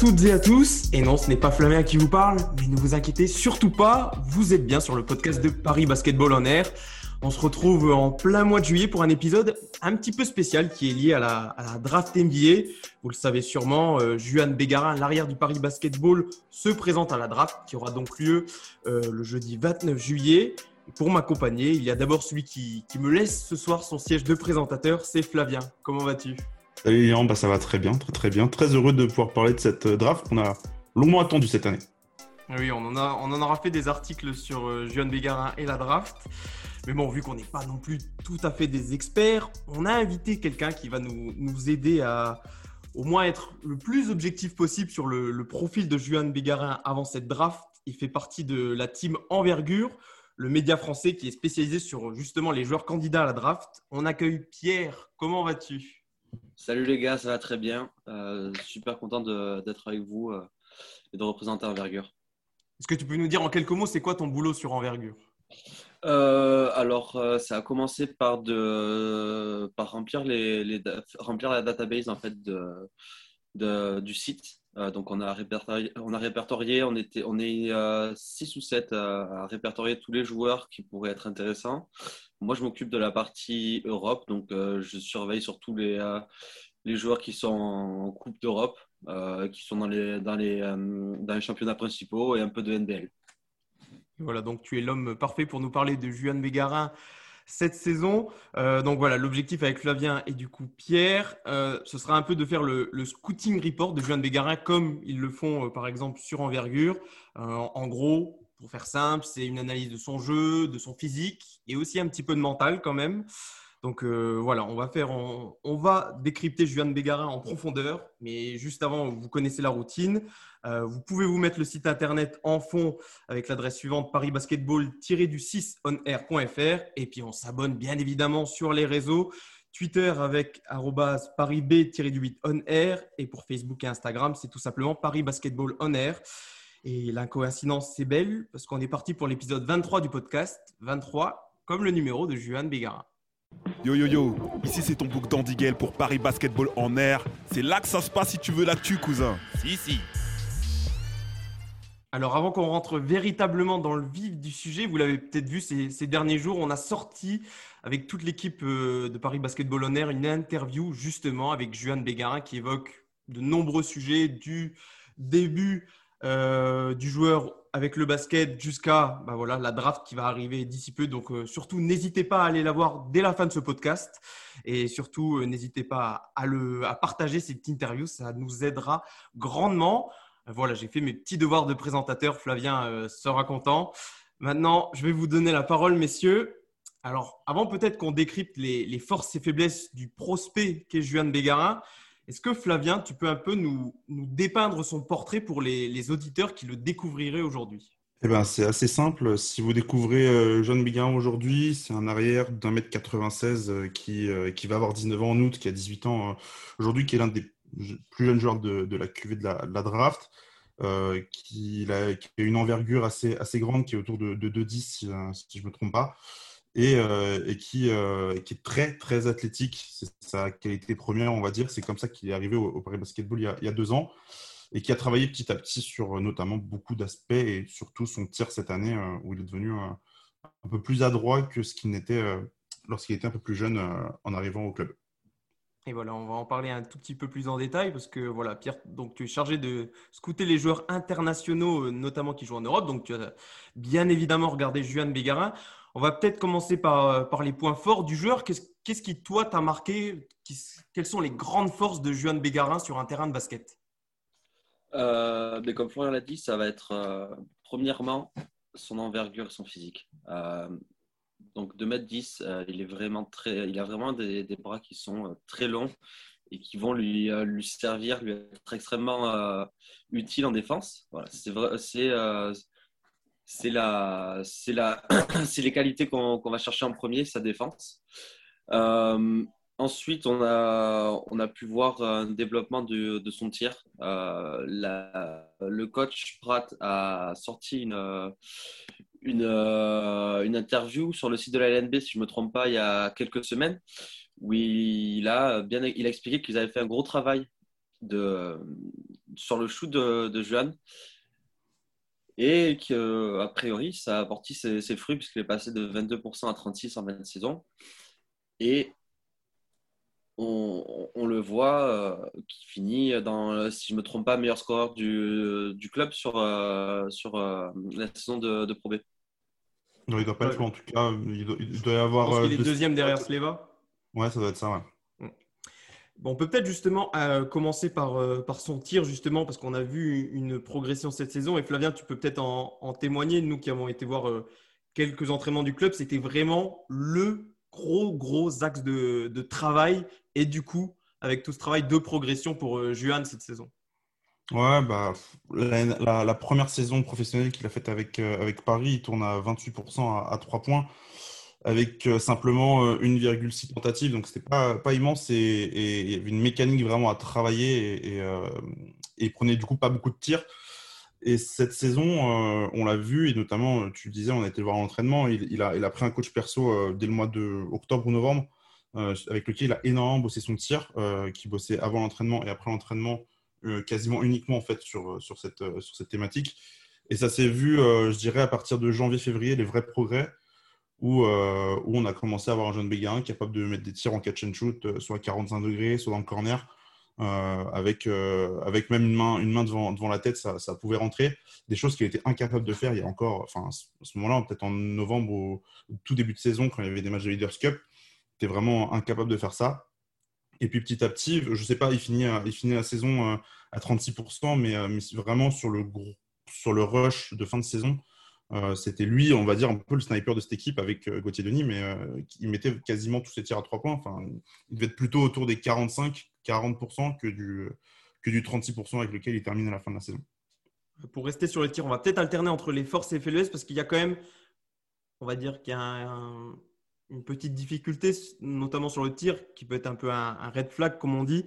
toutes et à tous. Et non, ce n'est pas Flavien qui vous parle, mais ne vous inquiétez surtout pas, vous êtes bien sur le podcast de Paris Basketball en air. On se retrouve en plein mois de juillet pour un épisode un petit peu spécial qui est lié à la, draft NBA. Vous le savez sûrement, euh, Juan Bégarin, l'arrière du Paris Basketball, se présente à la draft qui aura donc lieu euh, le jeudi 29 juillet. pour m'accompagner, il y a d'abord celui qui me laisse ce soir son siège de présentateur, c'est Flavien. Comment vas-tu? Salut Yann, bah ça va très bien, très très bien. Très heureux de pouvoir parler de cette euh, draft qu'on a longuement attendu cette année. Oui, on en, a, aura fait des articles sur euh, Juan Bégarin et la draft. Mais bon, vu qu'on n'est pas non plus tout à fait des experts, on a invité quelqu'un qui va nous, nous, aider à au moins être le plus objectif possible sur le, profil de Juan Bégarin avant cette draft. Il fait partie de la team Envergure, le média français qui est spécialisé sur justement les joueurs candidats à la draft. On accueille Pierre. Comment vas-tu? Salut les gars, ça va très bien. Euh, super content d'être avec vous euh, et de représenter Envergure. Est-ce que tu peux nous dire en quelques mots, c'est quoi ton boulot sur Envergure? Euh, alors, ça a commencé par, de, par remplir, les, remplir la database en fait de, du site. Donc, on a répertorié, on, était, on est 6 ou 7 à répertorier tous les joueurs qui pourraient être intéressants. Moi, je m'occupe de la partie Europe, donc euh, je surveille surtout les, euh, les joueurs qui sont en Coupe d'Europe, euh, qui sont dans les, dans, les, dans les championnats principaux et un peu de NBL. Voilà, donc tu es l'homme parfait pour nous parler de Juan Bégarin cette saison. donc voilà, l'objectif avec Flavien et du coup Pierre, ce sera un peu de faire le, le scouting report de Juan Bégarin comme ils le font par exemple sur Envergure. en gros, pour faire simple, c'est une analyse de son jeu, de son physique et aussi un petit peu de mental quand même. Donc euh, voilà, on va faire, on, va décrypter Juan Bégarin en profondeur, mais juste avant, vous connaissez la routine. Euh, vous pouvez vous mettre le site internet en fond avec l'adresse suivante parisbasketball-du6onair.fr et puis on s'abonne bien évidemment sur les réseaux. Twitter avec parisb-du8onair et pour Facebook et Instagram, c'est tout simplement Paris. Et la coïncidence, c'est belle parce qu'on est parti pour l'épisode 23 du podcast. 23, comme le numéro de Juan Bégarin. Yo yo yo, ici c'est ton bouc d'Andiguel pour Paris Basketball en air. C'est là que ça se passe si tu veux l'actu, cousin. Si, si. Alors avant qu'on rentre véritablement dans le vif du sujet, vous l'avez peut-être vu ces, ces, derniers jours, on a sorti avec toute l'équipe euh, de Paris Basketball en air une interview justement avec Juan Bégarin qui évoque de nombreux sujets du début euh, du joueur avec le basket jusqu'à bah voilà, la draft qui va arriver d'ici peu. Donc euh, surtout, n'hésitez pas à aller la voir dès la fin de ce podcast. Et surtout, euh, n'hésitez pas à, le, à partager cette interview. Ça nous aidera grandement. Voilà, j'ai fait mes petits devoirs de présentateur. Flavien sera content. Maintenant, je vais vous donner la parole, messieurs. Alors, avant peut-être qu'on décrypte les, les, forces et faiblesses du prospect qu'est Juan Bégarin, est-ce que Flavien, tu peux un peu nous, dépeindre son portrait pour les, auditeurs qui le découvriraient aujourd'hui? Eh ben, c'est assez simple. Si vous découvrez euh, John Bigan aujourd'hui, c'est un arrière d'un mètre 96 euh, qui, euh, qui va avoir 19 ans en août, qui a 18 ans aujourd'hui, qui est l'un des plus jeunes joueurs de, la QV de la, draft, qui, a, une envergure assez, grande, qui est autour de, de 2,10 si, si je ne me trompe pas et, euh, euh, qui, est très, très athlétique. C'est sa qualité première, on va dire. C'est comme ça qu'il est arrivé au, Paris Basketball il y, a, il y, a, deux ans et qui a travaillé petit à petit sur euh, notamment beaucoup d'aspects et surtout son tir cette année où il est devenu un peu plus adroit que ce qu'il n'était lorsqu'il était un peu plus jeune en arrivant au club. Et voilà, on va en parler un tout petit peu plus en détail parce que voilà, Pierre, donc tu es chargé de scouter les joueurs internationaux, notamment qui jouent en Europe. Donc tu as bien évidemment regardé Juan Bégarin. On va peut-être commencer par, euh, par, les points forts du joueur. Qu'est-ce qui, toi, t'a marqué? Quelles sont les grandes forces de Juan Bégarin sur un terrain de basket? Euh, mais Comme Florian l'a dit, ça va être euh, premièrement son envergure, son physique. donc 2m10, il, est vraiment très, il a vraiment des, bras qui sont très longs et qui vont lui, lui servir, lui être extrêmement utile en défense. Voilà, c'est c'est la, c'est la, c'est les qualités qu'on, va chercher en premier, sa défense. Euh, ensuite, on a, on a pu voir un développement de, son tir. Euh, le coach Pratt a sorti une, une, euh, une, interview sur le site de la LNB, si je ne me trompe pas, il y a quelques semaines, où il a, bien, il a expliqué qu'ils avaient fait un gros travail de, sur le shoot de, de Juan. Et qu'a priori, ça a apporté ses, ses fruits puisqu'il est passé de 22% à 36% en fin de saison. Et on, on le voit euh, qui finit dans, si je ne me trompe pas, meilleur score du, du club sur, euh, sur euh, la saison de, de Pro B. Non, il doit pas être Ouais. en tout cas. Il doit, il doit y Je avoir. pense euh, qu'il est deux- deuxième derrière Sleva. Ouais, ça doit être ça, ouais. On peut peut-être justement euh, commencer par, euh, par son tir, justement, parce qu'on a vu une progression cette saison. Et Flavien, tu peux peut-être en, témoigner. Nous qui avons été voir euh, quelques entraînements du club, c'était vraiment le gros, gros axe de, travail. Et du coup, avec tout ce travail de progression pour Juan cette saison. Ouais, bah, la, première saison professionnelle qu'il a faite avec, avec Paris, il tourne à 28% à, à 3 points, avec euh, simplement euh, 1,6 tentatives. Donc, c'était pas, pas immense et, il y avait une mécanique vraiment à travailler et, et, euh, prenait du coup pas beaucoup de tirs. Et cette saison, euh, on l'a vu, et notamment, euh, tu disais, on a été le voir à l'entraînement, il, a, il a pris un coach perso euh, dès le mois de octobre ou novembre, euh, avec lequel il a énormément bossé son tir, euh, qui bossait avant l'entraînement et après l'entraînement euh, quasiment uniquement en fait sur, sur, cette, euh, sur cette thématique. Et ça s'est vu, euh, je dirais, à partir de janvier-février, les vrais progrès, où, euh, où on a commencé à avoir un jeune Bégarin capable de mettre des tirs en catch and shoot, euh, soit à 45 degrés, soit dans le corner, euh, avec, avec même une main, une main devant, devant la tête, ça, ça pouvait rentrer. Des choses qu'il était incapable de faire il y a encore, enfin, à ce moment-là, peut-être en novembre ou tout début de saison, quand il y avait des matchs de Leaders Cup, il était vraiment incapable de faire ça. Et puis petit à petit, je sais pas, il finit, il finit la saison à 36%, mais, mais vraiment sur le, sur le rush de fin de saison, euh, c'était lui, on va dire, un peu le sniper de cette équipe avec euh, Gauthier Denis, mais euh, il mettait quasiment tous ses tirs à trois points. Enfin, il devait être plutôt autour des 45-40% que du, que du 36% avec lequel il termine à la fin de la saison. Pour rester sur les tirs, on va peut-être alterner entre les forces et FLES parce qu'il y a quand même, on va dire qu'il y a un- une petite difficulté, notamment sur le tir, qui peut être un peu un, red flag, comme on dit.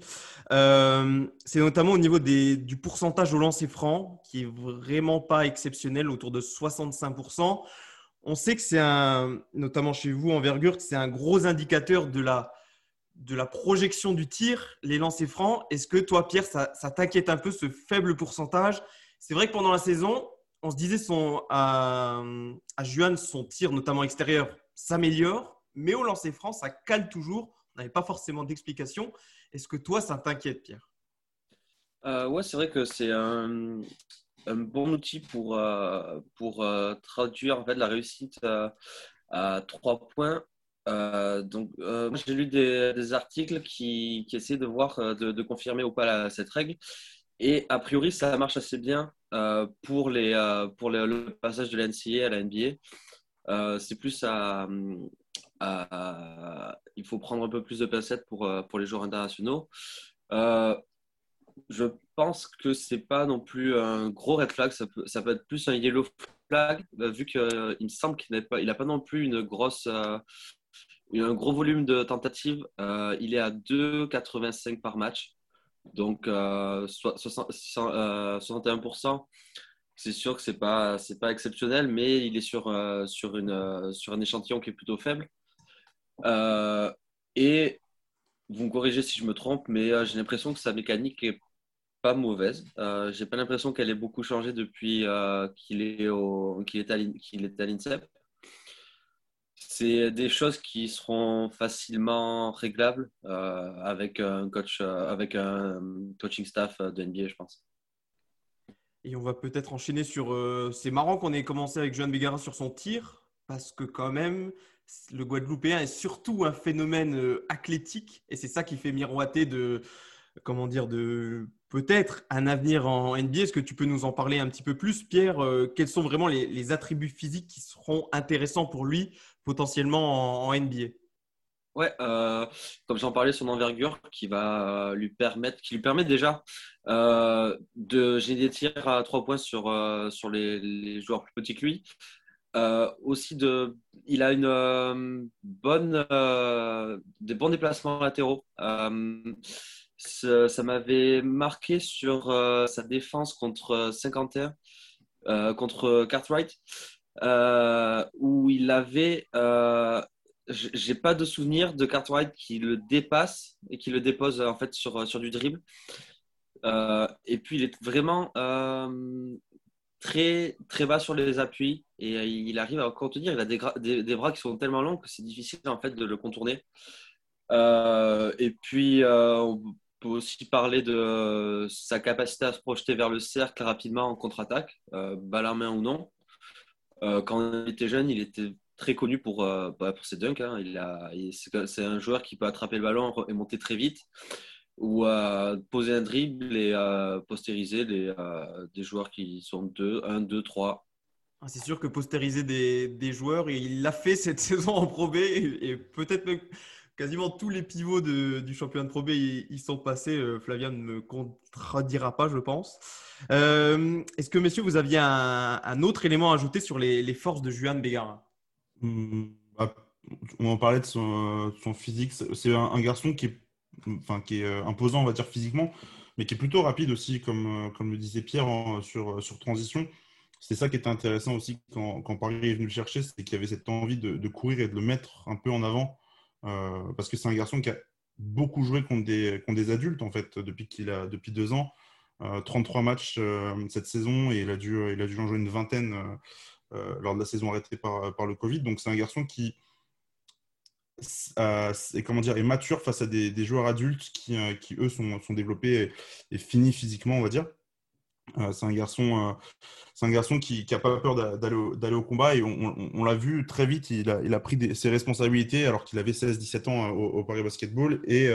Euh, c'est notamment au niveau du pourcentage au lancer franc, qui est vraiment pas exceptionnel, autour de 65%. On sait que c'est un, notamment chez vous, Envergure, c'est un gros indicateur de la, de la projection du tir, les lancers francs. Est-ce que toi, Pierre, ça, t'inquiète un peu ce faible pourcentage? C'est vrai que pendant la saison, on se disait son, à, à Juan, son tir, notamment extérieur, s'améliore, mais au lancer franc, ça cale toujours. On n'avait pas forcément d'explication. Est-ce que toi, ça t'inquiète, Pierre? Euh, ouais, c'est vrai que c'est un, bon outil pour, euh, pour euh, traduire en fait, la réussite euh, à trois points. Donc, moi, j'ai lu des, articles qui, qui essaient de voir, de, confirmer ou pas cette règle. Et a priori, ça marche assez bien pour, les, pour le, passage de la NCAA à la NBA. C'est plus à, à- Il faut prendre un peu plus de placettes pour, euh, pour les joueurs internationaux. Euh, je pense que c'est pas non plus un gros red flag, ça peut, être plus un yellow flag, euh, vu qu'il me semble qu'il n'a pas, a pas non plus une grosse, euh, un gros volume de tentatives. Euh, il est à 2,85 par match, donc euh, so- 60 euh, 61%. C'est sûr que c'est pas, pas exceptionnel, mais il est sur, euh, sur, une, euh, sur un échantillon qui est plutôt faible. Euh, et vous me corrigez si je me trompe, mais euh, j'ai l'impression que sa mécanique est pas mauvaise. Euh, j'ai pas l'impression qu'elle ait beaucoup changé depuis euh, qu'il est, qu'il est à l'INSEP. C'est des choses qui seront facilement réglables avec un coach, avec un coaching staff de NBA, je pense. Et on va peut-être enchaîner sur. c'est marrant qu'on ait commencé avec Johan Bégarin sur son tir, parce que quand même, le Guadeloupéen est surtout un phénomène euh, athlétique, et c'est ça qui fait miroiter de. Comment dire de peut-être un avenir en NBA. Est-ce que tu peux nous en parler un petit peu plus, Pierre Euh, Quels sont vraiment les, attributs physiques qui seront intéressants pour lui potentiellement en, NBA Ouais, euh, comme j'en parlais, son envergure qui va euh, lui permettre, qui lui permet déjà de gagner des tirs à trois points sur, sur les joueurs plus petits que lui. Euh, aussi, de, il a une euh, bonne, euh, des bons déplacements latéraux. Ça m'avait marqué sur sa défense contre 51, euh, contre Cartwright, où il avait j'ai pas de souvenir de Cartwright qui le dépasse et qui le dépose en fait sur, sur du dribble. et puis, il est vraiment très, très bas sur les appuis et il arrive à contenir. Il a des, bras qui sont tellement longs que c'est difficile en fait de le contourner. et puis, on peut aussi parler de sa capacité à se projeter vers le cercle rapidement en contre-attaque, balle en main ou non. quand il était jeune, il était très connu pour, euh, bah, pour ses dunks. Hein. Il a, c'est un joueur qui peut attraper le ballon et monter très vite, ou euh, poser un dribble et euh, postériser les, des joueurs qui sont 2, 1, 2, 3. C'est sûr que postériser des, des joueurs, il l'a fait cette saison en Pro B et, peut-être même quasiment tous les pivots de, du championnat de Pro B ils, sont passés. Flavien ne me contredira pas, je pense. Est-ce que, messieurs, vous aviez un, un, autre élément à ajouter sur les, les forces de Juan Bégarin Hmm, bah, on en parlait de son, physique. C'est un, garçon qui est, enfin, qui est euh, imposant, on va dire, physiquement, mais qui est plutôt rapide aussi, comme, euh, comme le disait Pierre, sur, sur transition. C'est ça qui était intéressant aussi quand, Paris est venu le chercher, c'est qu'il y avait cette envie de, courir et de le mettre un peu en avant, euh, parce que c'est un garçon qui a beaucoup joué contre des, contre des adultes, en fait, depuis, qu'il a, depuis deux ans. 33 matchs cette saison et il a dû, il a dû en jouer une vingtaine euh, lors de la saison arrêtée par, par le Covid. Donc c'est un garçon qui euh, est, comment dire, est mature face à des, joueurs adultes qui, euh, qui eux, sont, sont développés et, finis physiquement, on va dire. c'est un garçon, c'est un garçon qui n'a pas peur d'aller au, combat et on, l'a vu très vite. Il a, pris ses responsabilités alors qu'il avait 16-17 ans au, Paris Basketball et,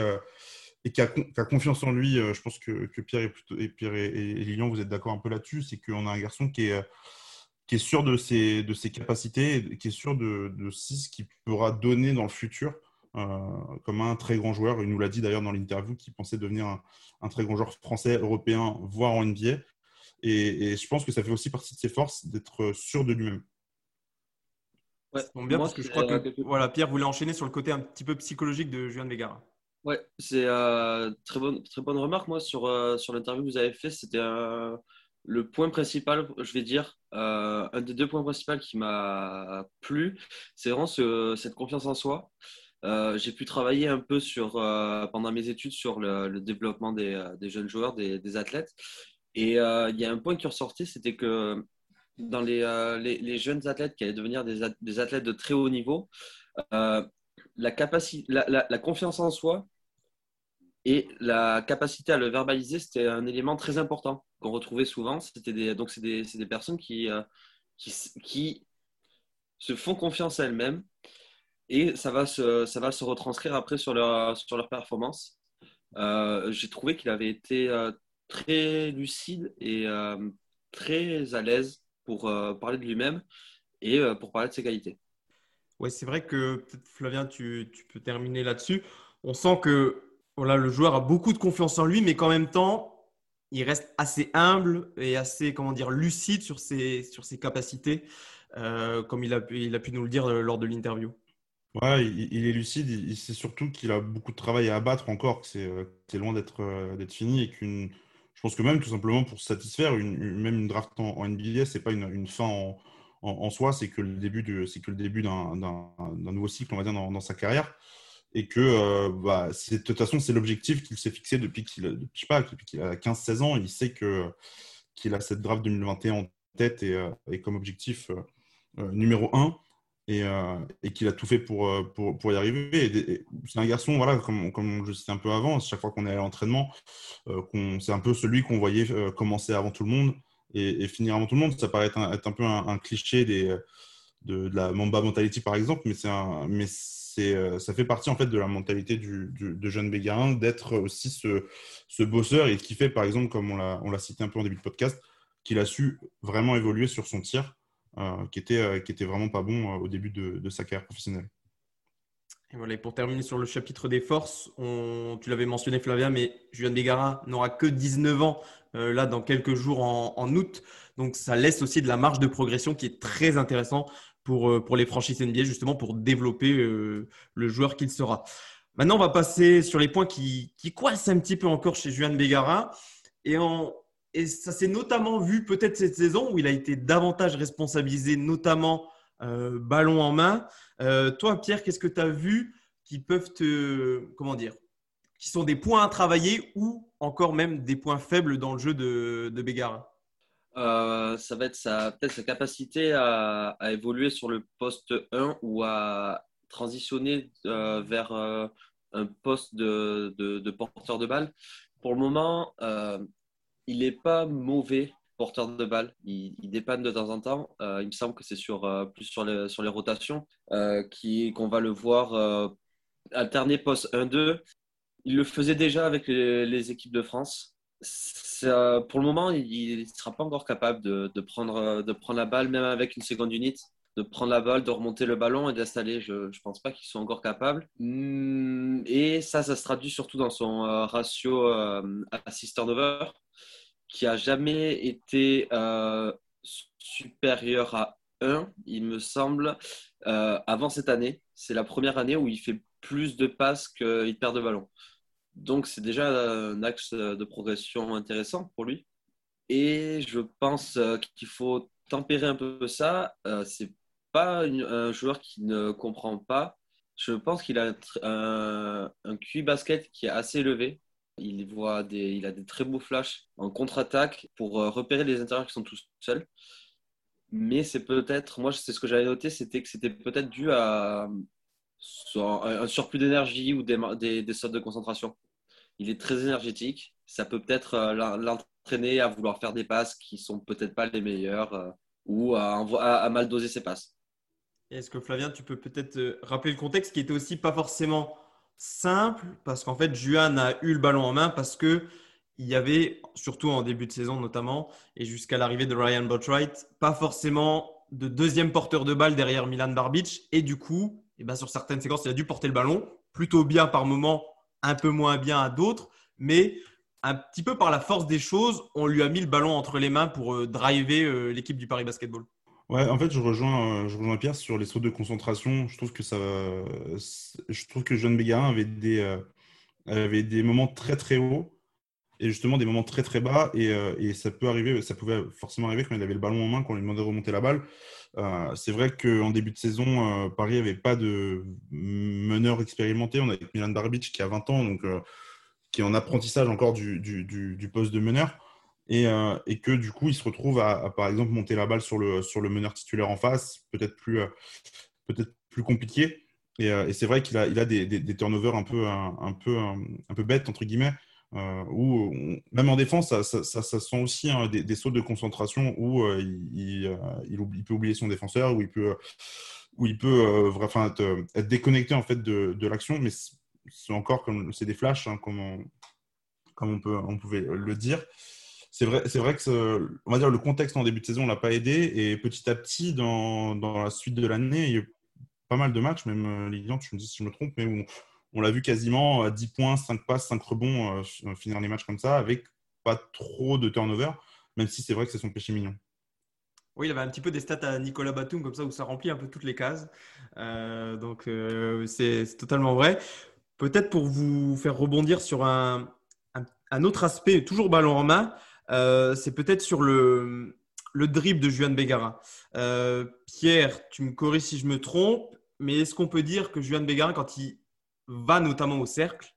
et qui a, confiance en lui. Je pense que, Pierre, et, Pierre et, Lilian, vous êtes d'accord un peu là-dessus. C'est qu'on a un garçon qui est, qui est sûr de ses, de ses capacités, qui est sûr de, de ce qu'il pourra donner dans le futur euh, comme un très grand joueur. Il nous l'a dit d'ailleurs dans l'interview qu'il pensait devenir un, très grand joueur français, européen, voire en NBA. Et, je pense que ça fait aussi partie de ses forces d'être sûr de lui-même. Ouais, bien parce que je crois que euh, voilà, Pierre voulait enchaîner sur le côté un petit peu psychologique de Juan Vegara. Ouais, c'est euh, très bonne très bonne remarque moi sur sur l'interview que vous avez fait. C'était le point principal, je vais dire, euh, un des deux points principaux qui m'a plu, c'est vraiment cette confiance en soi. Euh, j'ai pu travailler un peu sur, euh, pendant mes études sur le, développement des, jeunes joueurs, des, athlètes. Et il y a un point qui ressortait, c'était que dans les, jeunes athlètes qui allaient devenir des, athlètes de très haut niveau, la, la confiance en soi et la capacité à le verbaliser, c'était un élément très important qu'on retrouvait souvent. C'était des, donc, c'est des, personnes qui, euh, qui, se font confiance à elles-mêmes et ça va, se, retranscrire après sur leur, performance. Euh, j'ai trouvé qu'il avait été euh, très lucide et très à l'aise pour parler de lui-même et pour parler de ses qualités. Oui, c'est vrai que Flavien, tu, peux terminer là-dessus. On sent que le joueur a beaucoup de confiance en lui, mais qu'en même temps, il reste assez humble et assez, comment dire, lucide sur ses, sur ses capacités, euh, comme il a, il a pu nous le dire euh, lors de l'interview. Ouais, il, est lucide. Il, sait surtout qu'il a beaucoup de travail à abattre encore, que c'est euh, loin d'être fini et qu'une. Je pense que même tout simplement pour satisfaire, même une draft en, en NBA, c'est pas une, une, fin en, en, soi, c'est que le début d'un nouveau cycle, on va dire, dans, dans sa carrière et que euh, bah, de toute façon c'est l'objectif qu'il s'est fixé depuis qu'il pas depuis qu'il a 15-16 ans. Il sait que qu'il a cette draft 2021 en tête et, euh, comme objectif euh, numéro 1 et, qu'il a tout fait pour, pour, y arriver. C'est un garçon voilà comme, comme je disais un peu avant chaque fois qu'on est à l'entraînement c'est un peu celui qu'on voyait commencer avant tout le monde et, finir avant tout le monde. Ça paraît être un, être un peu un, cliché de, de, la Mamba Mentality par exemple mais c'est un mais euh, ça fait partie en fait de la mentalité de jeune Bégarin d'être aussi ce, bosseur et qui fait par exemple, comme on l'a cité un peu en début de podcast, qu'il a su vraiment évoluer sur son tir, euh, qui, était, euh, qui était vraiment pas bon au début de, sa carrière professionnelle. Et voilà, pour terminer sur le chapitre des forces, on, tu l'avais mentionné Flavien, mais Julien Bégarin n'aura que 19 ans là dans quelques jours en, en, août. Donc ça laisse aussi de la marge de progression qui est très intéressant pour, euh, pour les franchises NBA, justement pour développer euh, le joueur qu'il sera. Maintenant, on va passer sur les points qui, qui coincent un petit peu encore chez Juan Begara. Et, et ça s'est notamment vu peut-être cette saison où il a été davantage responsabilisé, notamment euh, ballon en main. toi, Pierre, qu'est-ce que tu as vu qui peuvent te, comment dire, qui sont des points à travailler ou encore même des points faibles dans le jeu de, de Bégara euh, ça va être sa, peut-être sa capacité à, évoluer sur le poste 1 ou à transitionner euh, vers euh, un poste de, porteur de balle. Pour le moment, il n'est pas mauvais porteur de balle. Il, dépanne de temps en temps. il me semble que c'est sur, plus sur les, rotations qu'on va le voir alterner poste 1-2. Il le faisait déjà avec les équipes de France pour le moment, il ne sera pas encore capable de, prendre, de prendre la balle, même avec une seconde unit, de prendre la balle, de remonter le ballon et d'installer. Je ne pense pas qu'ils soient encore capables. Hmm, et ça, ça se traduit surtout dans son euh, ratio euh, assist-turnover, qui a jamais été euh, supérieur à 1, il me semble, avant cette année. C'est la première année où il fait plus de passes qu'il perd de ballon. Donc, c'est déjà un axe de progression intéressant pour lui. Et je pense euh, qu'il faut tempérer un peu ça. Euh, c'est pas un joueur qui ne comprend pas. Je pense qu'il a un, QI basket qui est assez élevé. Il, voit des, il a des très beaux flashs en contre-attaque pour euh, repérer les intérieurs qui sont tous seuls. Mais c'est peut-être, moi, c'est ce que j'avais noté, c'était que c'était peut-être dû à un surplus d'énergie ou des, sautes de concentration il est très énergétique. Ça peut peut-être euh, l'entraîner à vouloir faire des passes qui sont peut-être pas les meilleures euh, ou à, mal doser ses passes. Est-ce que Flavien, tu peux peut-être euh, rappeler le contexte qui était aussi pas forcément simple parce qu'en fait, Juan a eu le ballon en main parce que il y avait, surtout en début de saison notamment, et jusqu'à l'arrivée de Ryan Botwright, pas forcément de deuxième porteur de balle derrière Milan Barbic. Et du coup, eh ben sur certaines séquences, il a dû porter le ballon plutôt bien par moment un peu moins bien à d'autres, mais un petit peu par la force des choses, on lui a mis le ballon entre les mains pour euh, driver euh, l'équipe du Paris Basketball. Ouais, en fait, je rejoins, euh, je rejoins Pierre sur les sauts de concentration. Je trouve que ça, je trouve que Jean Bégarin avait des, avait des moments très très hauts et justement des moments très très bas et, et, ça peut arriver, ça pouvait forcément arriver quand il avait le ballon en main, quand on lui demandait de remonter la balle. Euh, c'est vrai qu'en début de saison, euh, Paris n'avait pas de meneur expérimenté. On avait Milan Barbic qui a 20 ans, donc euh, qui est en apprentissage encore du, poste de meneur. Et, que du coup, il se retrouve à, par exemple, monter la balle sur le, meneur titulaire en face, peut-être plus, compliqué. Et, c'est vrai qu'il a, des, turnovers un peu bêtes, entre guillemets, euh, même en défense, ça, sent aussi hein, des, sauts de concentration où euh, il, euh, il, peut oublier son défenseur, où il peut, enfin, être, déconnecté en fait de, l'action, mais c'est encore comme c'est des flashs, hein, comme, on, pouvait le dire. C'est vrai, que on va dire le contexte en début de saison l'a pas aidé et petit à petit dans, la suite de l'année, il y a eu pas mal de matchs, même Ligue tu me dis si je me trompe, mais où on l'a vu quasiment à 10 points, 5 passes, 5 rebonds, euh, finir les matchs comme ça, avec pas trop de turnover, même si c'est vrai que c'est son péché mignon. Oui, il avait un petit peu des stats à Nicolas Batum, comme ça, où ça remplit un peu toutes les cases. Euh, donc, euh, c'est totalement vrai. Peut-être pour vous faire rebondir sur un, autre aspect, toujours ballon en main, c'est peut-être sur le, le dribble de Juan Begara. Pierre, tu me corriges si je me trompe, mais est-ce qu'on peut dire que Juan Begara, quand il va notamment au cercle.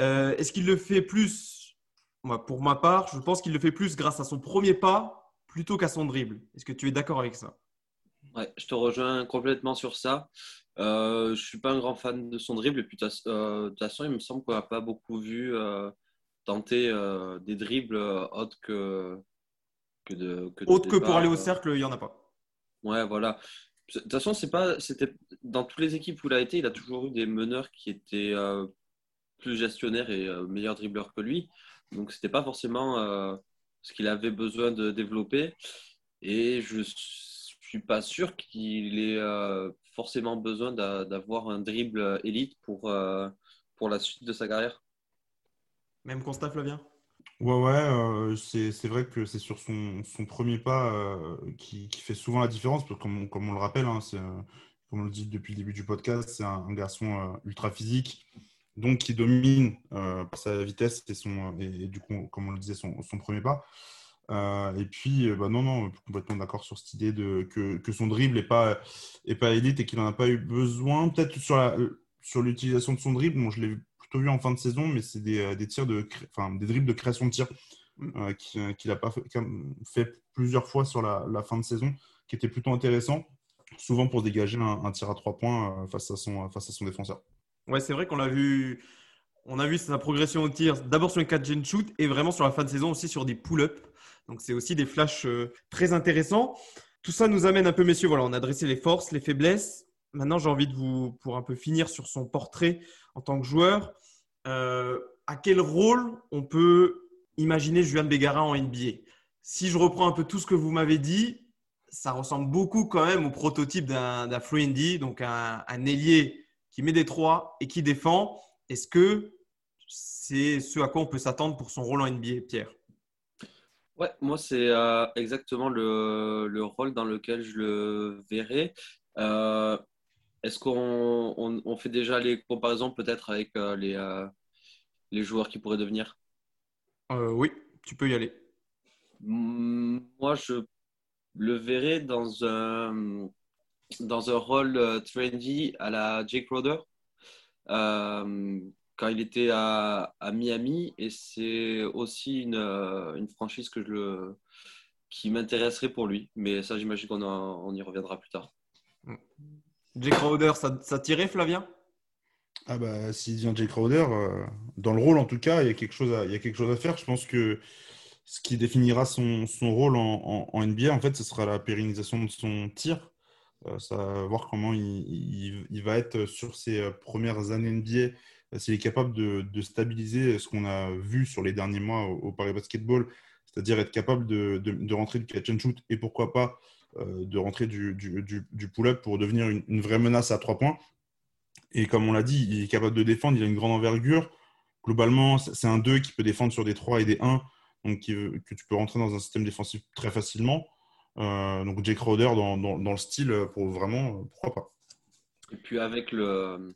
Euh, est-ce qu'il le fait plus Pour ma part, je pense qu'il le fait plus grâce à son premier pas plutôt qu'à son dribble. Est-ce que tu es d'accord avec ça? Ouais, je te rejoins complètement sur ça. Euh, je ne suis pas un grand fan de son dribble. Et puis, euh, de toute façon, il me semble qu'on n'a pas beaucoup vu tenter des dribbles autres que, que de. Que autre que pour aller au cercle, il n'y en a pas. Ouais, voilà. De toute façon, c'est pas, c'était dans toutes les équipes où il a été, il a toujours eu des meneurs qui étaient euh, plus gestionnaires et euh, meilleurs dribbleurs que lui. Donc, c'était pas forcément euh, ce qu'il avait besoin de développer. Et je suis pas sûr qu'il ait forcément besoin d'avoir un dribble élite pour, pour la suite de sa carrière. Même constat, Flavien? Ouais, ouais, euh, c'est vrai que c'est sur son, son, premier pas euh, qui, qui, fait souvent la différence, parce que comme, comme on le rappelle, hein, euh, comme on le dit depuis le début du podcast, c'est un, garçon ultra physique, donc qui domine par sa vitesse et, son, et, du coup, comme on le disait, son, son premier pas. et puis, bah non, non, complètement d'accord sur cette idée de, que, que son dribble n'est pas, est pas élite et qu'il n'en a pas eu besoin. Peut-être sur l'utilisation sur de son dribble, bon, je l'ai plutôt vu en fin de saison, mais c'est des, des, tirs de, enfin, des dribbles de création de tir mm. qu'il a pas fait, fait, plusieurs fois sur la, la, fin de saison, qui était plutôt intéressant, souvent pour dégager un, tir à trois points face, à son, face à son défenseur. Ouais, c'est vrai qu'on l'a vu on a vu sa progression au tir d'abord sur les 4 gen shoot et vraiment sur la fin de saison aussi sur des pull-ups. Donc c'est aussi des flashs euh, très intéressants. Tout ça nous amène un peu, messieurs, voilà, on a adressé les forces, les faiblesses. Maintenant, j'ai envie de vous, pour un peu finir sur son portrait en tant que joueur, euh, à quel rôle on peut imaginer Juan Bégarin en NBA Si je reprends un peu tout ce que vous m'avez dit, ça ressemble beaucoup quand même au prototype d'un Free donc un, un ailier qui met des trois et qui défend. Est-ce que c'est ce à quoi on peut s'attendre pour son rôle en NBA, Pierre? Ouais, moi, c'est euh, exactement le, rôle dans lequel je le verrai. Euh, est-ce qu'on fait déjà les comparaisons peut-être avec euh, les, les joueurs qui pourraient devenir? Oui, tu peux y aller. Moi, je le verrai dans un, dans un rôle trendy à la Jake Crowder. Euh, quand il était à, Miami et c'est aussi une, euh, une, franchise que je qui m'intéresserait pour lui. Mais ça, j'imagine qu'on on y reviendra plus tard. Jay Crowder, ça, tirait, Flavien? Ah bah, S'il vient Jay Crowder, euh, dans le rôle en tout cas, il y, a quelque chose à, faire. Je pense que ce qui définira son, rôle en, en, NBA, en fait, ce sera la pérennisation de son tir. Euh, ça va voir comment il, va être sur ses euh, premières années NBA, euh, s'il est capable de, de stabiliser ce qu'on a vu sur les derniers mois au, Paris Basketball, c'est-à-dire être capable de, de, rentrer du catch and shoot et pourquoi pas de rentrer du, du, du pull-up pour devenir une, vraie menace à trois points. Et comme on l'a dit, il est capable de défendre, il a une grande envergure. Globalement, c'est un 2 qui peut défendre sur des 3 et des 1, donc que tu peux rentrer dans un système défensif très facilement. Euh, donc Jake Crowder dans, dans, le style, euh, pour vraiment, euh, pourquoi pas. Et puis avec le...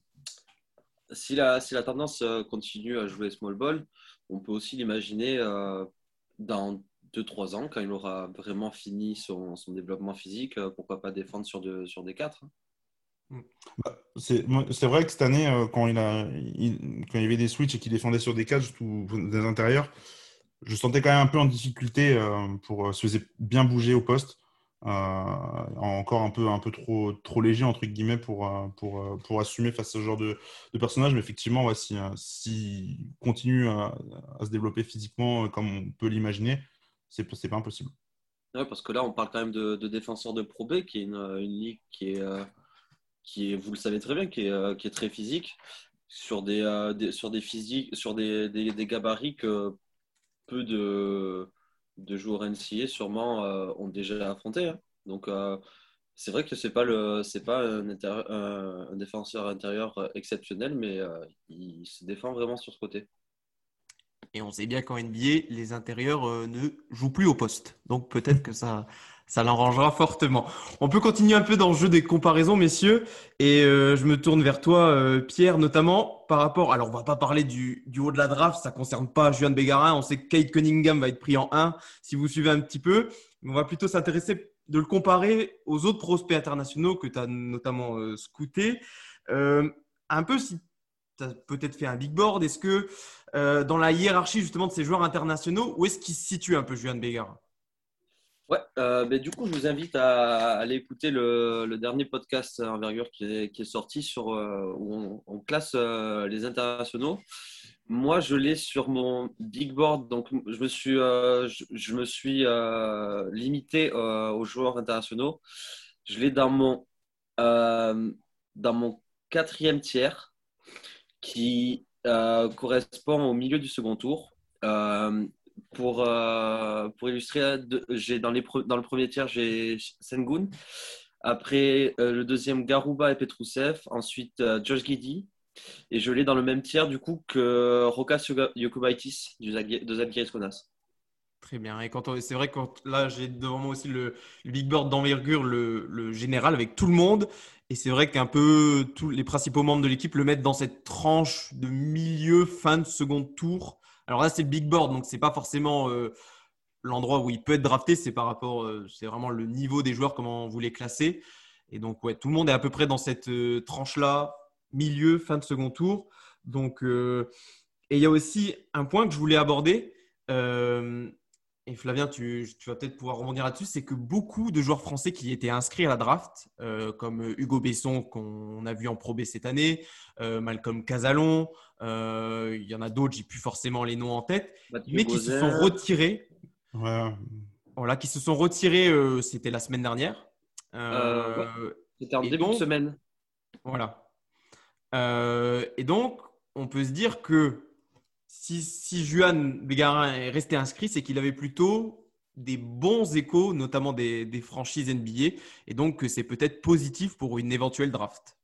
Si la, si la tendance continue à jouer small ball, on peut aussi l'imaginer dans 2-3 ans, quand il aura vraiment fini son, développement physique, pourquoi pas défendre sur, de, sur des 4 hein. bah, c'est vrai que cette année, quand il, a, quand il y avait des switches et qu'il défendait sur des 4 ou des intérieurs, je sentais quand même un peu en difficulté euh, pour euh, se faisait bien bouger au poste. Euh, encore un peu, un peu trop, trop léger entre guillemets pour, pour, pour assumer face à ce genre de, de personnage. Mais effectivement, s'il si, continue à, se développer physiquement comme on peut l'imaginer, c'est pas impossible. Oui, parce que là, on parle quand même de, de défenseurs de Pro B, qui est une, ligue qui est, qui est, vous le savez très bien, qui est, est très physique, sur des, des sur des physiques, sur des, gabarits que peu de, joueurs NCA sûrement euh, ont déjà affronté. Hein. Donc euh, c'est vrai que c'est pas le c'est pas un, défenseur intérieur exceptionnel, mais euh, il se défend vraiment sur ce côté. Et on sait bien qu'en NBA, les intérieurs ne jouent plus au poste. Donc peut-être que ça, ça l'arrangera fortement. On peut continuer un peu dans le jeu des comparaisons, messieurs. Et euh, je me tourne vers toi, euh, Pierre, notamment par rapport. Alors, on va pas parler du, haut de la draft, ça concerne pas Juan Bégarin. On sait que Kate Cunningham va être pris en 1, si vous suivez un petit peu. on va plutôt s'intéresser de le comparer aux autres prospects internationaux que tu as notamment euh, scoutés. un peu si tu as peut-être fait un big board, est-ce que dans la hiérarchie justement de ces joueurs internationaux, où est-ce qu'il se situe un peu Juan Bégarin Ouais, euh, ben, du coup, je vous invite à, aller écouter le, dernier podcast Envergure qui est, qui est sorti sur, euh, où on, classe euh, les internationaux. Moi, je l'ai sur mon big board, donc je me suis, je, me suis limité aux joueurs internationaux. Je l'ai dans mon, dans mon quatrième tiers qui correspond au milieu du second tour pour, euh, pour illustrer, j'ai dans, les, dans le premier tiers, j'ai Sengun. Après, euh, le deuxième, Garuba et Petrousev. Ensuite, euh, Josh Giddy. Et je l'ai dans le même tiers, du coup, que Rokas Yokubaitis de Zalgiris Kaunas. Très bien. Et quand c'est vrai que là, j'ai devant moi aussi le, big board d'envergure, le, général avec tout le monde. Et c'est vrai qu'un peu tous les principaux membres de l'équipe le mettent dans cette tranche de milieu, fin de second tour. Alors là, c'est le big board, donc c'est pas forcément euh, l'endroit où il peut être drafté, c'est par rapport, euh, c'est vraiment le niveau des joueurs, comment vous les classez. Et donc, ouais, tout le monde est à peu près dans cette euh, tranche-là, milieu, fin de second tour. Donc, et il y a aussi un point que je voulais aborder. Et Flavien, tu, tu vas peut-être pouvoir rebondir là-dessus, c'est que beaucoup de joueurs français qui étaient inscrits à la draft, comme Hugo Besson qu'on a vu en Pro B cette année, Malcolm Casalon, il y en a d'autres, j'ai plus forcément les noms en tête, mais qui se sont retirés. Voilà, qui se sont retirés, c'était la semaine dernière. C'était en début de semaine. Voilà. et donc, on peut se dire que si, si Juan Bégarin est resté inscrit, c'est qu'il avait plutôt des bons échos, notamment des, franchises NBA, et donc que c'est peut-être positif pour une éventuelle draft.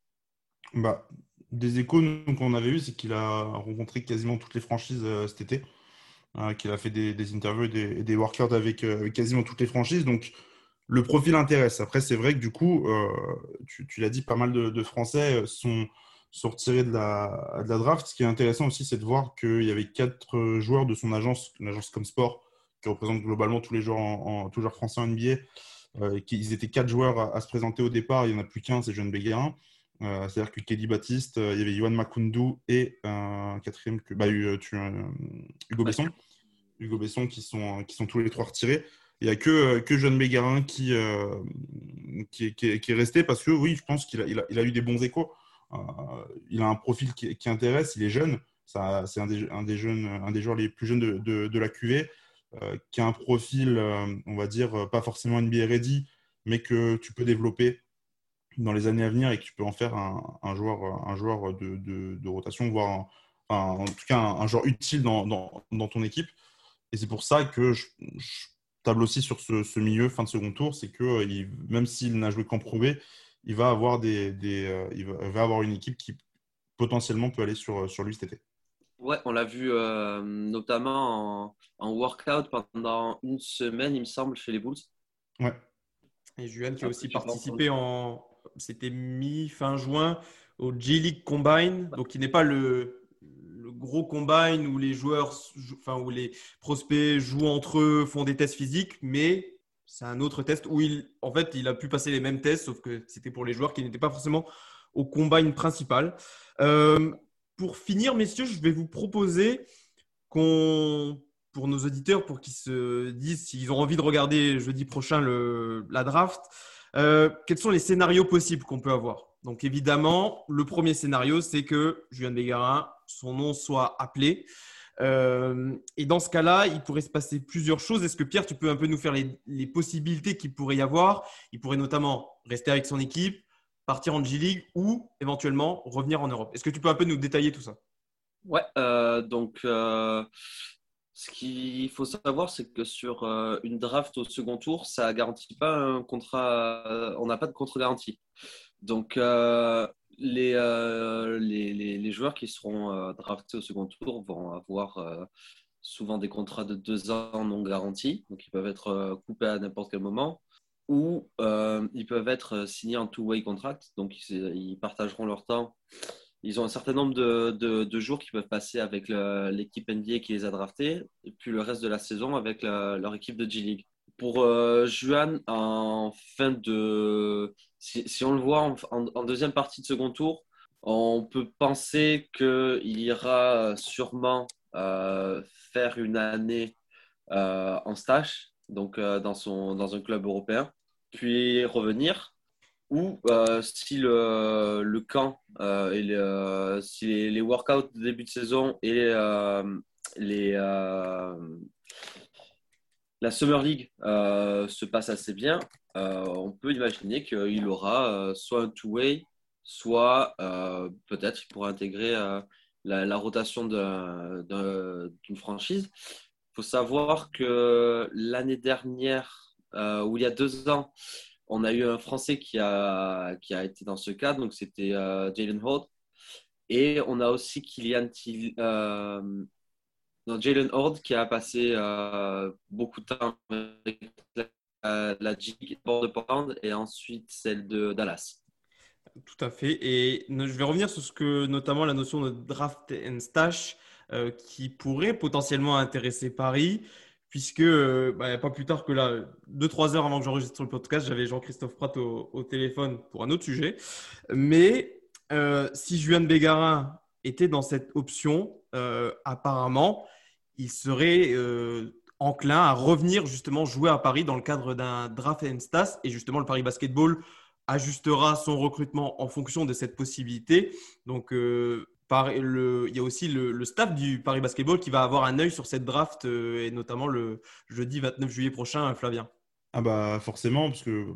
Bah, des échos qu'on avait eu, c'est qu'il a rencontré quasiment toutes les franchises euh, cet été, hein, qu'il a fait des, interviews et des, workouts avec, euh, avec, quasiment toutes les franchises. Donc, le profil intéresse. Après, c'est vrai que du coup, euh, tu, l'as dit, pas mal de, Français sont, sont retirés de la, draft. Ce qui est intéressant aussi, c'est de voir qu'il y avait quatre joueurs de son agence, une agence comme sport, qui représente globalement tous les joueurs, français en NBA. Euh, ils étaient quatre joueurs à, se présenter au départ. Il n'y en a plus qu'un, c'est Jeune Béguin. Euh, c'est-à-dire que Kelly Baptiste, il y avait Yohan Makundu et un quatrième, que, bah, Hugo Besson. Hugo Besson qui sont, qui sont tous les trois retirés. Il n'y a que, euh, que Jeune Bégarin qui, euh, qui, est resté parce que oui, je pense qu'il a, il a, eu des bons échos. Euh, il a un profil qui, intéresse, il est jeune. C'est un des, un, jeunes, un des joueurs les plus jeunes de, la QV, qui a un profil, on va dire, pas forcément NBA ready, mais que tu peux développer dans les années à venir et que tu peux en faire un, joueur, un joueur de, rotation, voire en tout cas un, joueur utile dans, ton équipe. Et c'est pour ça que je, table aussi sur ce, milieu fin de second tour, c'est que euh, même s'il n'a joué qu'en prouvé, il va avoir des, euh, il, va, avoir une équipe qui potentiellement peut aller sur, sur lui cet été. Ouais, on l'a vu euh, notamment en, workout pendant une semaine, il me semble, chez les Bulls. Ouais. Et Juan, tu as aussi participé en, c'était mi-fin juin au G-League Combine, donc qui n'est pas le, gros combine où les joueurs, enfin où les prospects jouent entre eux, font des tests physiques, mais c'est un autre test où il, en fait, il a pu passer les mêmes tests, sauf que c'était pour les joueurs qui n'étaient pas forcément au combine principal. Euh, pour finir, messieurs, je vais vous proposer qu'on, pour nos auditeurs, pour qu'ils se disent s'ils ont envie de regarder jeudi prochain le, la draft, euh, quels sont les scénarios possibles qu'on peut avoir. Donc évidemment, le premier scénario, c'est que Julien Bégarin son nom soit appelé. Euh, et dans ce cas-là, il pourrait se passer plusieurs choses. Est-ce que Pierre, tu peux un peu nous faire les, possibilités qu'il pourrait y avoir? Il pourrait notamment rester avec son équipe, partir en G-League ou éventuellement revenir en Europe. Est-ce que tu peux un peu nous détailler tout ça? Ouais, euh, donc euh, ce qu'il faut savoir, c'est que sur une draft au second tour, ça garantit pas un contrat, on n'a pas de contre-garantie. Donc euh, les, joueurs qui seront euh, draftés au second tour vont avoir euh, souvent des contrats de deux ans non garantis, donc ils peuvent être coupés à n'importe quel moment, ou ils peuvent être signés en two-way contract, donc ils, partageront leur temps. Ils ont un certain nombre de, de, jours qu'ils peuvent passer avec l'équipe NBA qui les a draftés, et puis le reste de la saison avec leur équipe de G-League. Pour Juan, en fin de si, on le voit en, deuxième partie de second tour, on peut penser qu'il ira sûrement euh, faire une année euh, en stage, donc euh, dans, son, dans un club européen, puis revenir. Ou si le, le camp et si les, les, workouts de début de saison et les, la Summer League se passe assez bien, euh, on peut imaginer qu'il aura euh, soit un two-way, soit euh, peut-être il pourra intégrer la, rotation d'une franchise. Il faut savoir que l'année dernière, ou il y a deux ans, on a eu un Français qui a, qui a été dans ce cas, donc c'était Jalen Horde. Et on a aussi Kylian Jalen Horde qui a passé beaucoup de temps avec euh, la G de Portland et ensuite celle de Dallas. Tout à fait. Et je vais revenir sur ce que, notamment la notion de draft and stash euh, qui pourrait potentiellement intéresser Paris, puisque euh, bah, pas plus tard que là, 2-3 heures avant que j'enregistre le podcast, j'avais Jean-Christophe Pratt au, téléphone pour un autre sujet. Mais si Juan Bégarin était dans cette option. apparemment, il serait enclin à revenir justement jouer à Paris dans le cadre d'un draft stas Et justement, le Paris Basketball ajustera son recrutement en fonction de cette possibilité. Donc, euh, il y a aussi le, staff du Paris Basketball qui va avoir un œil sur cette draft euh, et notamment le jeudi 29 juillet prochain, Flavien. Ah bah forcément, parce que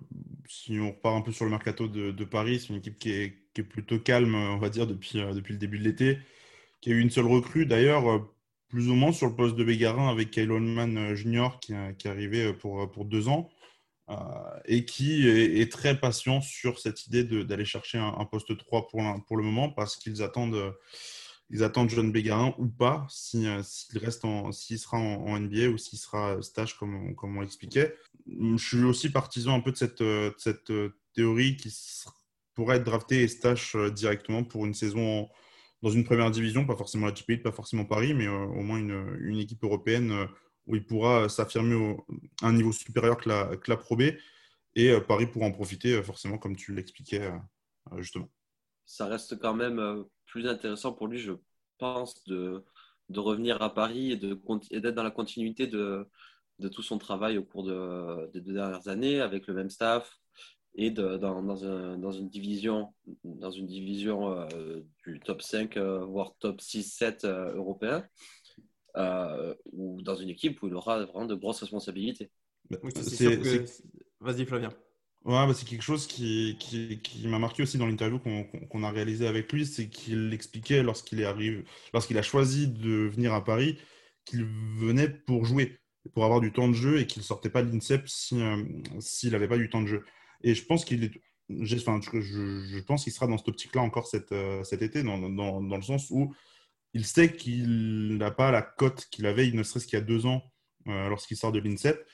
si on repart un peu sur le mercato de, Paris, c'est une équipe qui est, qui est, plutôt calme, on va dire, depuis, euh, depuis le début de l'été, qui a eu une seule recrue. D'ailleurs, plus ou moins sur le poste de Bégarin avec Kyle Holman euh, Jr. qui, qui est arrivé euh, pour, euh, pour deux ans et qui est, très patient sur cette idée d'aller chercher un, poste 3 pour, pour le moment parce qu'ils attendent, ils attendent John Bégarin ou pas, s'il reste en, s'il sera en, NBA ou s'il sera stage comme, comme on l'expliquait. Je suis aussi partisan un peu de cette, cette théorie qui pourrait être drafté et stage directement pour une saison dans une première division, pas forcément la TPI, pas forcément Paris, mais euh, au moins une, une, équipe européenne euh, où il pourra s'affirmer à un niveau supérieur que la, que la Pro B. Et euh, Paris pourra en profiter, forcément, comme tu l'expliquais justement. Ça reste quand même plus intéressant pour lui, je pense, de, de revenir à Paris et d'être dans la continuité de, de, tout son travail au cours de, des deux dernières années avec le même staff, et de, dans, dans, un, dans, une division, dans une division euh, du top 5, euh, voire top 6-7 euh, européen, ou dans une équipe où il aura vraiment de grosses responsabilités. Vas-y, Flavien. Ouais, bah, c'est quelque chose qui, qui, qui m'a marqué aussi dans l'interview qu'on a réalisé avec lui, c'est qu'il expliquait lorsqu'il est lorsqu'il a choisi de venir à Paris, qu'il venait pour jouer, pour avoir du temps de jeu et qu'il sortait pas de l'INSEP s'il n'avait pas du temps de jeu. Et je pense qu'il est. Enfin, je, pense qu'il sera dans cette optique-là encore cet, euh, cet été, dans, dans, dans, le sens où il sait qu'il n'a pas la cote qu'il avait, ne serait-ce qu'il y a deux ans, euh, lorsqu'il sort de l'INSEP,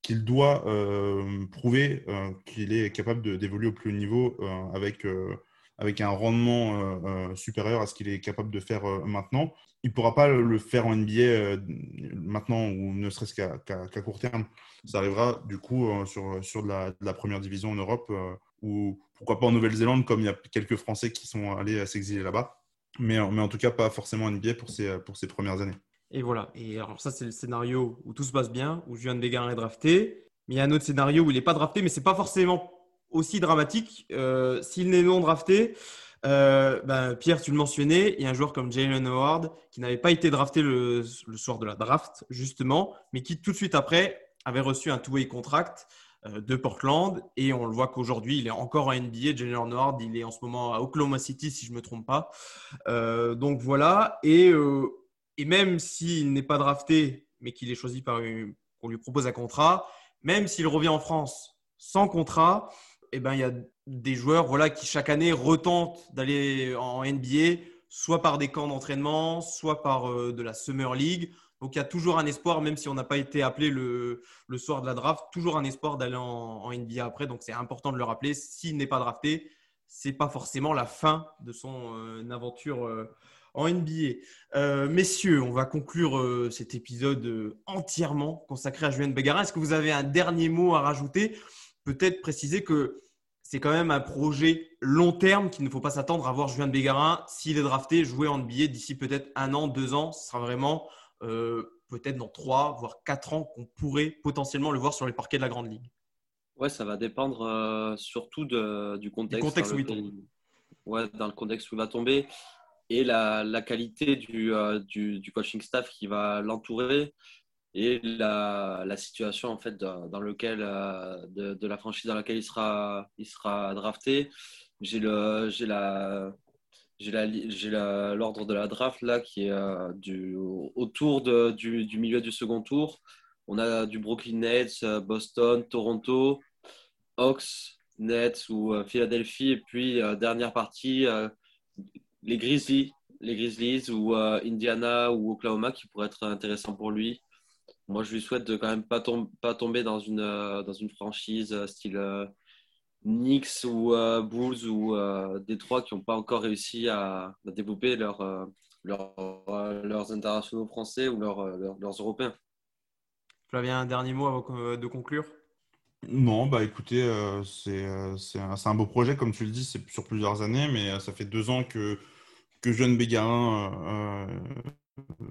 qu'il doit euh, prouver qu'il est capable d'évoluer au plus haut niveau avec, avec un rendement supérieur à ce qu'il est capable de faire maintenant. Il ne pourra pas le faire en NBA maintenant ou ne serait-ce qu'à court terme ça arrivera du coup euh, sur, sur de la, première division en Europe euh, ou pourquoi pas en Nouvelle-Zélande, comme il y a quelques Français qui sont allés s'exiler là-bas. Mais, mais en tout cas, pas forcément en NBA pour ces, pour premières années. Et voilà. Et alors, ça, c'est le scénario où tout se passe bien, où Juan Bégarin est drafté. Mais il y a un autre scénario où il n'est pas drafté, mais ce n'est pas forcément aussi dramatique. Euh, s'il n'est non drafté, ben, Pierre, tu le mentionnais, il y a un joueur comme Jalen Howard qui n'avait pas été drafté le, soir de la draft, justement, mais qui tout de suite après avait reçu un two-way contract euh, de Portland et on le voit qu'aujourd'hui il est encore en NBA. Jalen Nord, il est en ce moment à Oklahoma City si je ne me trompe pas. Euh, donc voilà. Et, euh, même s'il n'est pas drafté, mais qu'il est choisi par qu'on lui propose un contrat, même s'il revient en France sans contrat, eh ben, il y a des joueurs voilà, qui chaque année retentent d'aller en NBA, soit par des camps d'entraînement, soit par de la Summer League. Donc il y a toujours un espoir, même si on n'a pas été appelé le, soir de la draft, toujours un espoir d'aller en, NBA après. Donc c'est important de le rappeler. S'il n'est pas drafté, c'est pas forcément la fin de son euh, aventure euh, en NBA. Euh, messieurs, on va conclure cet épisode entièrement consacré à Julien Bégarin. Est-ce que vous avez un dernier mot à rajouter Peut-être préciser que c'est quand même un projet long terme qu'il ne faut pas s'attendre à voir Julien Bégarin, s'il est drafté, jouer en NBA d'ici peut-être un an, deux ans. Ce sera vraiment euh, peut-être dans 3, voire 4 ans, qu'on pourrait potentiellement le voir sur les parquets de la Grande Ligue Ouais, ça va dépendre euh, surtout du contexte. contexte où il tombe. Ouais, dans le contexte où il va tomber et la, qualité euh, du, du, coaching staff qui va l'entourer et la, situation en fait dans, lequel de, de, la franchise dans laquelle il sera, il sera drafté. J'ai le, j'ai la, j'ai l'ordre de la draft là qui est euh, du, autour de, du, milieu du second tour. On a du Brooklyn Nets, euh, Boston, Toronto, Hawks, Nets ou euh, Philadelphie. Et puis, dernière partie, les Grizzlies, les Grizzlies ou Indiana ou Oklahoma qui pourraient être intéressants pour lui. Moi, je lui souhaite de quand même pas, pas tomber dans une, dans une franchise style Knicks ou euh, Bulls ou euh, Détroit qui n'ont pas encore réussi à, développer leur, euh, leurs internationaux français ou leurs Européens. Flavien, un dernier mot avant de conclure? Non, bah écoutez, c'est un, un, beau projet, comme tu le dis, c'est sur plusieurs années, mais ça fait deux ans que que Jeanne Bégarin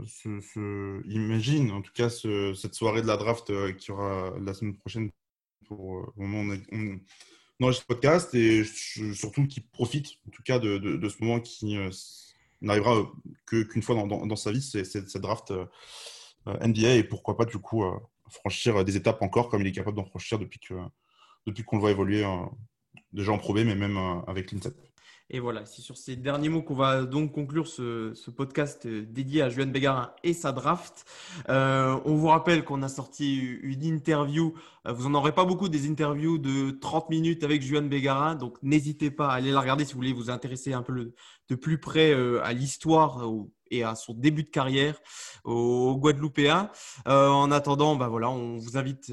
se, imagine, en tout cas, cette soirée de la draft qui aura la semaine prochaine pour au moment on, ce podcast et surtout qui profite en tout cas de, ce moment qui n'arrivera qu'une fois dans, sa vie, c'est cette draft NBA et pourquoi pas du coup franchir des étapes encore comme il est capable d'en franchir depuis que depuis qu'on le voit évoluer déjà en Pro mais même avec l'INSEP. Et voilà, c'est sur ces derniers mots qu'on va donc conclure ce, podcast euh, dédié à Juan Bégarin et sa draft. Euh, on vous rappelle qu'on a sorti une interview. Euh, vous n'en aurez pas beaucoup des interviews de 30 minutes avec Juan Bégarin, donc n'hésitez pas à aller la regarder si vous voulez vous intéresser un peu de plus près à l'histoire et à son début de carrière au Guadeloupéen. en attendant, bah voilà, on vous invite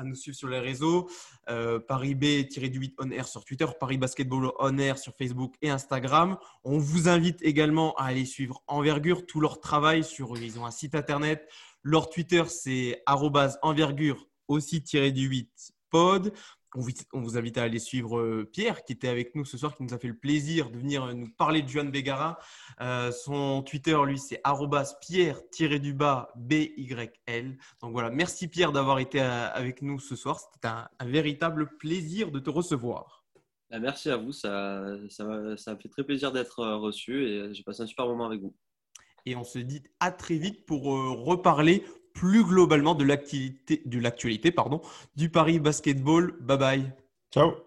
à nous suivre sur les réseaux. Euh, Paris B-du-8 on air sur Twitter, Paris Basketball on air sur Facebook et Instagram. On vous invite également à aller suivre Envergure, tout leur travail sur, ils ont un site internet. Leur Twitter, c'est envergure aussi-du-8 pod. On vous, invite à aller suivre euh, Pierre qui était avec nous ce soir, qui nous a fait le plaisir de venir euh, nous parler de Juan Begara. Euh, son Twitter, lui, c'est pierre-du-bas BYL. Donc voilà, merci Pierre d'avoir été avec nous ce soir. C'était un, véritable plaisir de te recevoir. Bah, merci à vous, ça, ça, ça me fait très plaisir d'être reçu et j'ai passé un super moment avec vous. Et on se dit à très vite pour reparler plus globalement de l'actualité, du Paris Basketball. Bye bye. Ciao.